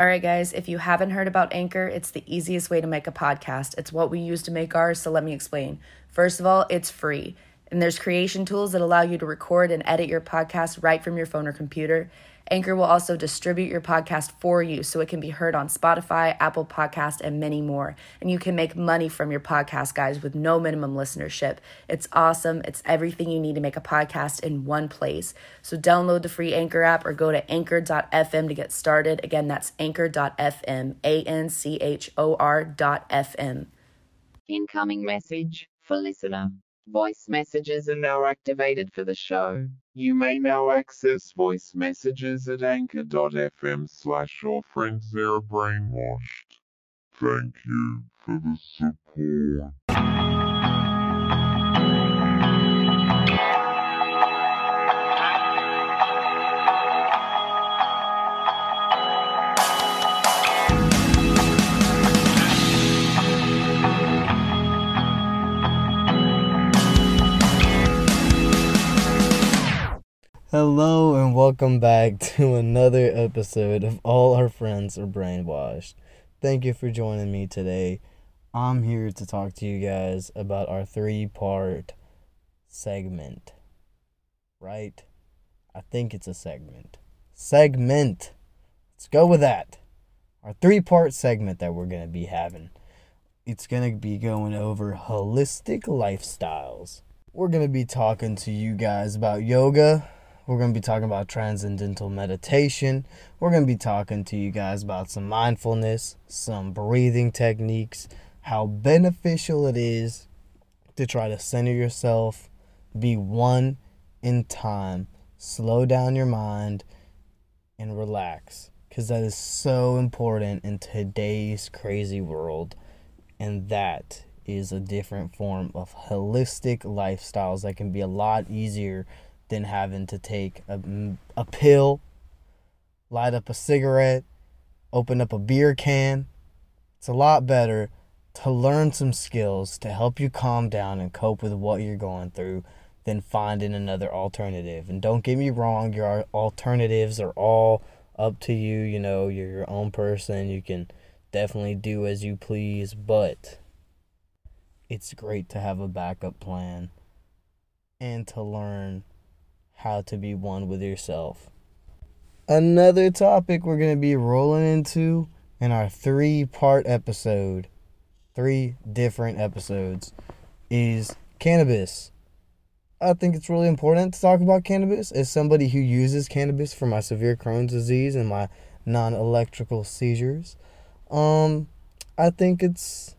All right, guys, if you haven't heard about Anchor, it's the easiest way to make a podcast. It's what we use to make ours, so let me explain. First of all, it's free. And there's creation tools that allow you to record and edit your podcast right from your phone or computer. Anchor will also distribute your podcast for you so it can be heard on Spotify, Apple Podcast, and many more. And you can make money from your podcast, guys, with no minimum listenership. It's awesome. It's everything you need to make a podcast in one place. So download the free Anchor app or go to anchor.fm to get started. Again, that's anchor.fm, A N C H O R.fm. Incoming message for listener. Voice messages are now activated for the show. You may now access voice messages at anchor.fm slash your friends are brainwashed. Thank you for the support. Hello and welcome back to another episode of All Our Friends Are Brainwashed. Thank you for joining me today. I'm here to talk to you guys about our three part segment. Right? I think it's a segment. Segment! Let's go with that. Our three part segment that we're going to be having. It's going to be going over holistic lifestyles. We're going to be talking to you guys about yoga we're going to be talking about transcendental meditation. We're going to be talking to you guys about some mindfulness, some breathing techniques, how beneficial it is to try to center yourself, be one in time, slow down your mind, and relax. Because that is so important in today's crazy world. And that is a different form of holistic lifestyles that can be a lot easier than having to take a, a pill, light up a cigarette, open up a beer can. It's a lot better to learn some skills to help you calm down and cope with what you're going through than finding another alternative. And don't get me wrong, your alternatives are all up to you. You know, you're your own person. You can definitely do as you please, but it's great to have a backup plan and to learn how to be one with yourself. Another topic we're going to be rolling into in our three part episode, three different episodes, is cannabis. I think it's really important to talk about cannabis as somebody who uses cannabis for my severe Crohn's disease and my non electrical seizures. Um, I think it's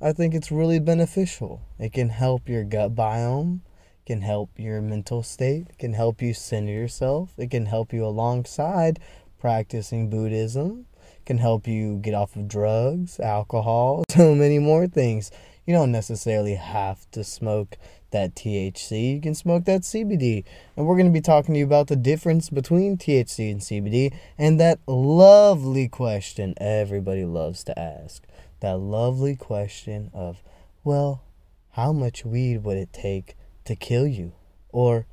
I think it's really beneficial. It can help your gut biome can help your mental state, can help you center yourself, it can help you alongside practicing Buddhism, can help you get off of drugs, alcohol, so many more things. You don't necessarily have to smoke that THC, you can smoke that CBD. And we're going to be talking to you about the difference between THC and CBD and that lovely question everybody loves to ask. That lovely question of, well, how much weed would it take to kill you. Or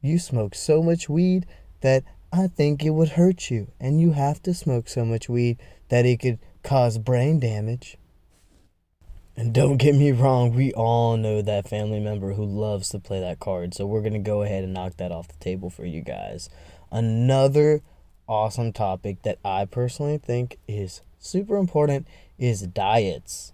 you smoke so much weed that I think it would hurt you, and you have to smoke so much weed that it could cause brain damage. And don't get me wrong, we all know that family member who loves to play that card, so we're going to go ahead and knock that off the table for you guys. Another awesome topic that I personally think is super important is diets.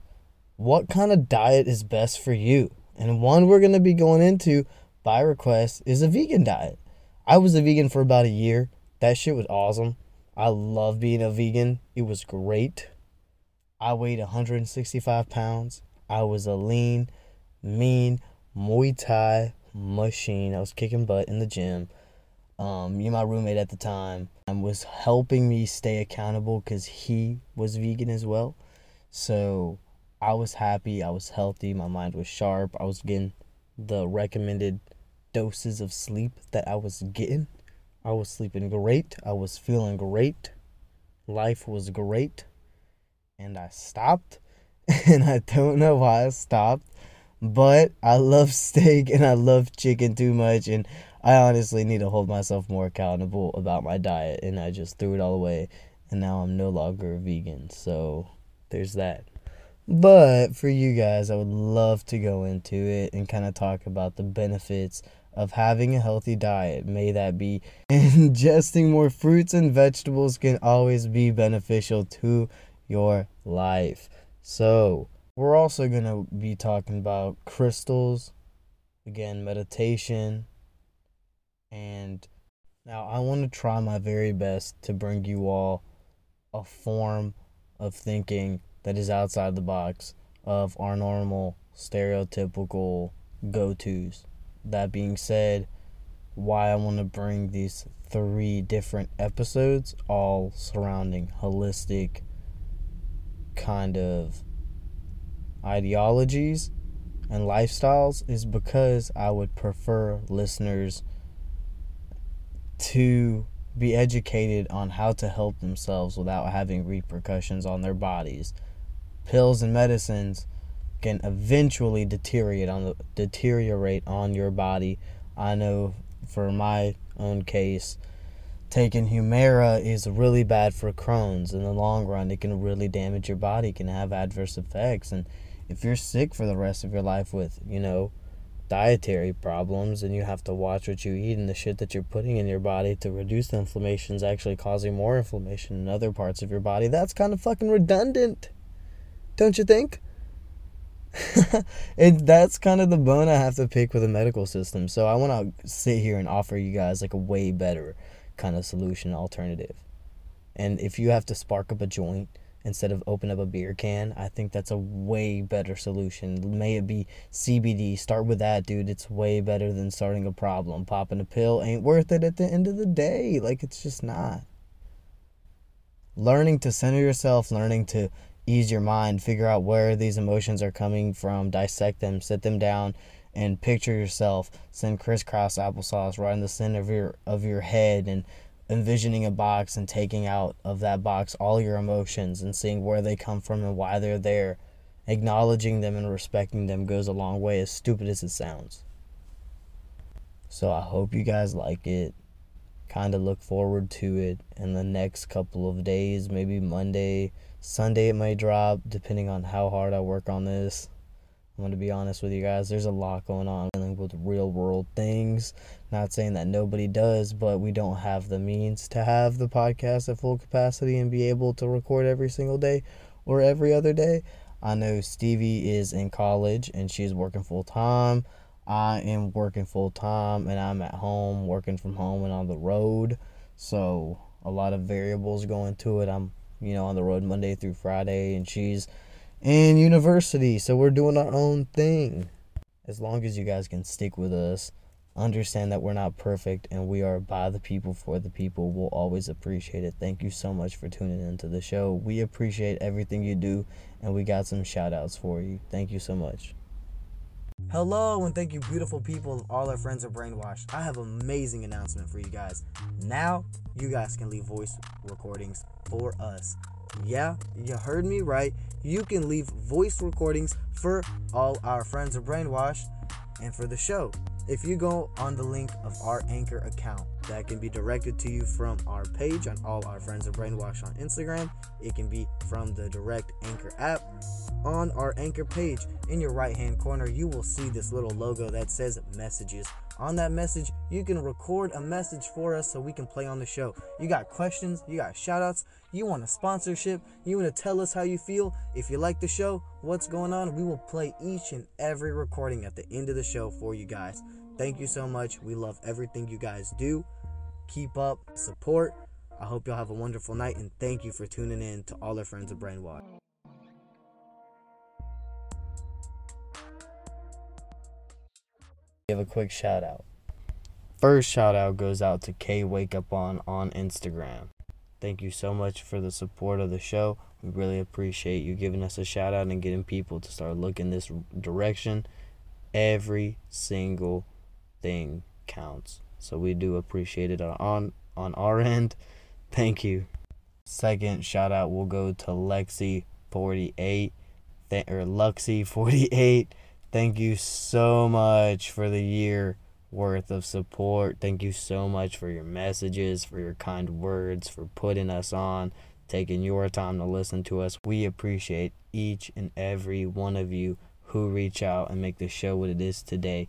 What kind of diet is best for you? And one we're going to be going into by request is a vegan diet. I was a vegan for about a year. That shit was awesome. I love being a vegan. It was great. I weighed 165 pounds. I was a lean, mean Muay Thai machine. I was kicking butt in the gym. Um, me and my roommate at the time was helping me stay accountable because he was vegan as well. So I was happy, I was healthy, my mind was sharp, I was getting the recommended doses of sleep that I was getting. I was sleeping great, I was feeling great, life was great, and I stopped. And I don't know why I stopped, but I love steak and I love chicken too much, and I honestly need to hold myself more accountable about my diet, and I just threw it all away and now I'm no longer a vegan. So there's that. But for you guys, I would love to go into it and kind of talk about the benefits of having a healthy diet. May that be ingesting more fruits and vegetables can always be beneficial to your life. So, we're also going to be talking about crystals, again, meditation, and now I want to try my very best to bring you all a form of thinking that is outside the box of our normal stereotypical go tos. That being said, why I want to bring these three different episodes, all surrounding holistic kind of ideologies and lifestyles, is because I would prefer listeners to be educated on how to help themselves without having repercussions on their bodies. Pills and medicines can eventually deteriorate on the deteriorate on your body. I know for my own case, taking Humira is really bad for Crohn's in the long run. It can really damage your body, can have adverse effects and if you're sick for the rest of your life with, you know, dietary problems and you have to watch what you eat and the shit that you're putting in your body to reduce the inflammation is actually causing more inflammation in other parts of your body. That's kind of fucking redundant. Don't you think? and that's kind of the bone I have to pick with the medical system. So I want to sit here and offer you guys like a way better kind of solution alternative. And if you have to spark up a joint instead of open up a beer can. I think that's a way better solution. May it be CBD. Start with that, dude. It's way better than starting a problem. Popping a pill ain't worth it at the end of the day. Like, it's just not. Learning to center yourself, learning to ease your mind, figure out where these emotions are coming from, dissect them, sit them down, and picture yourself send crisscross applesauce right in the center of your of your head and envisioning a box and taking out of that box all your emotions and seeing where they come from and why they're there. Acknowledging them and respecting them goes a long way, as stupid as it sounds. So I hope you guys like it. Kind of look forward to it in the next couple of days, maybe Monday, Sunday it might drop, depending on how hard I work on this. I'm going to be honest with you guys. There's a lot going on dealing with real world things. Not saying that nobody does, but we don't have the means to have the podcast at full capacity and be able to record every single day or every other day. I know Stevie is in college and she's working full time. I am working full time and I'm at home working from home and on the road. So a lot of variables go into it. I'm, you know, on the road Monday through Friday and she's in university. So we're doing our own thing. As long as you guys can stick with us, understand that we're not perfect and we are by the people for the people, we'll always appreciate it. Thank you so much for tuning into the show. We appreciate everything you do and we got some shout outs for you. Thank you so much. Hello and thank you, beautiful people. Of all our friends are brainwashed. I have an amazing announcement for you guys. Now, you guys can leave voice recordings for us. Yeah, you heard me right. You can leave voice recordings for all our friends are brainwashed and for the show. If you go on the link of our Anchor account, that can be directed to you from our page on All Our Friends Are Brainwashed on Instagram. It can be from the direct Anchor app. On our Anchor page, in your right hand corner, you will see this little logo that says messages. On that message, you can record a message for us so we can play on the show. You got questions, you got shout outs, you want a sponsorship, you want to tell us how you feel. If you like the show, what's going on, we will play each and every recording at the end of the show for you guys. Thank you so much. We love everything you guys do. Keep up, support. I hope y'all have a wonderful night and thank you for tuning in to all our friends of Brainwash. A quick shout out. First shout out goes out to K Wake Up On on Instagram. Thank you so much for the support of the show. We really appreciate you giving us a shout out and getting people to start looking this direction. Every single thing counts. So we do appreciate it on on our end. Thank you. Second shout out will go to Lexi 48 th- or Luxy 48. Thank you so much for the year worth of support. Thank you so much for your messages, for your kind words, for putting us on. taking your time to listen to us. We appreciate each and every one of you who reach out and make the show what it is today.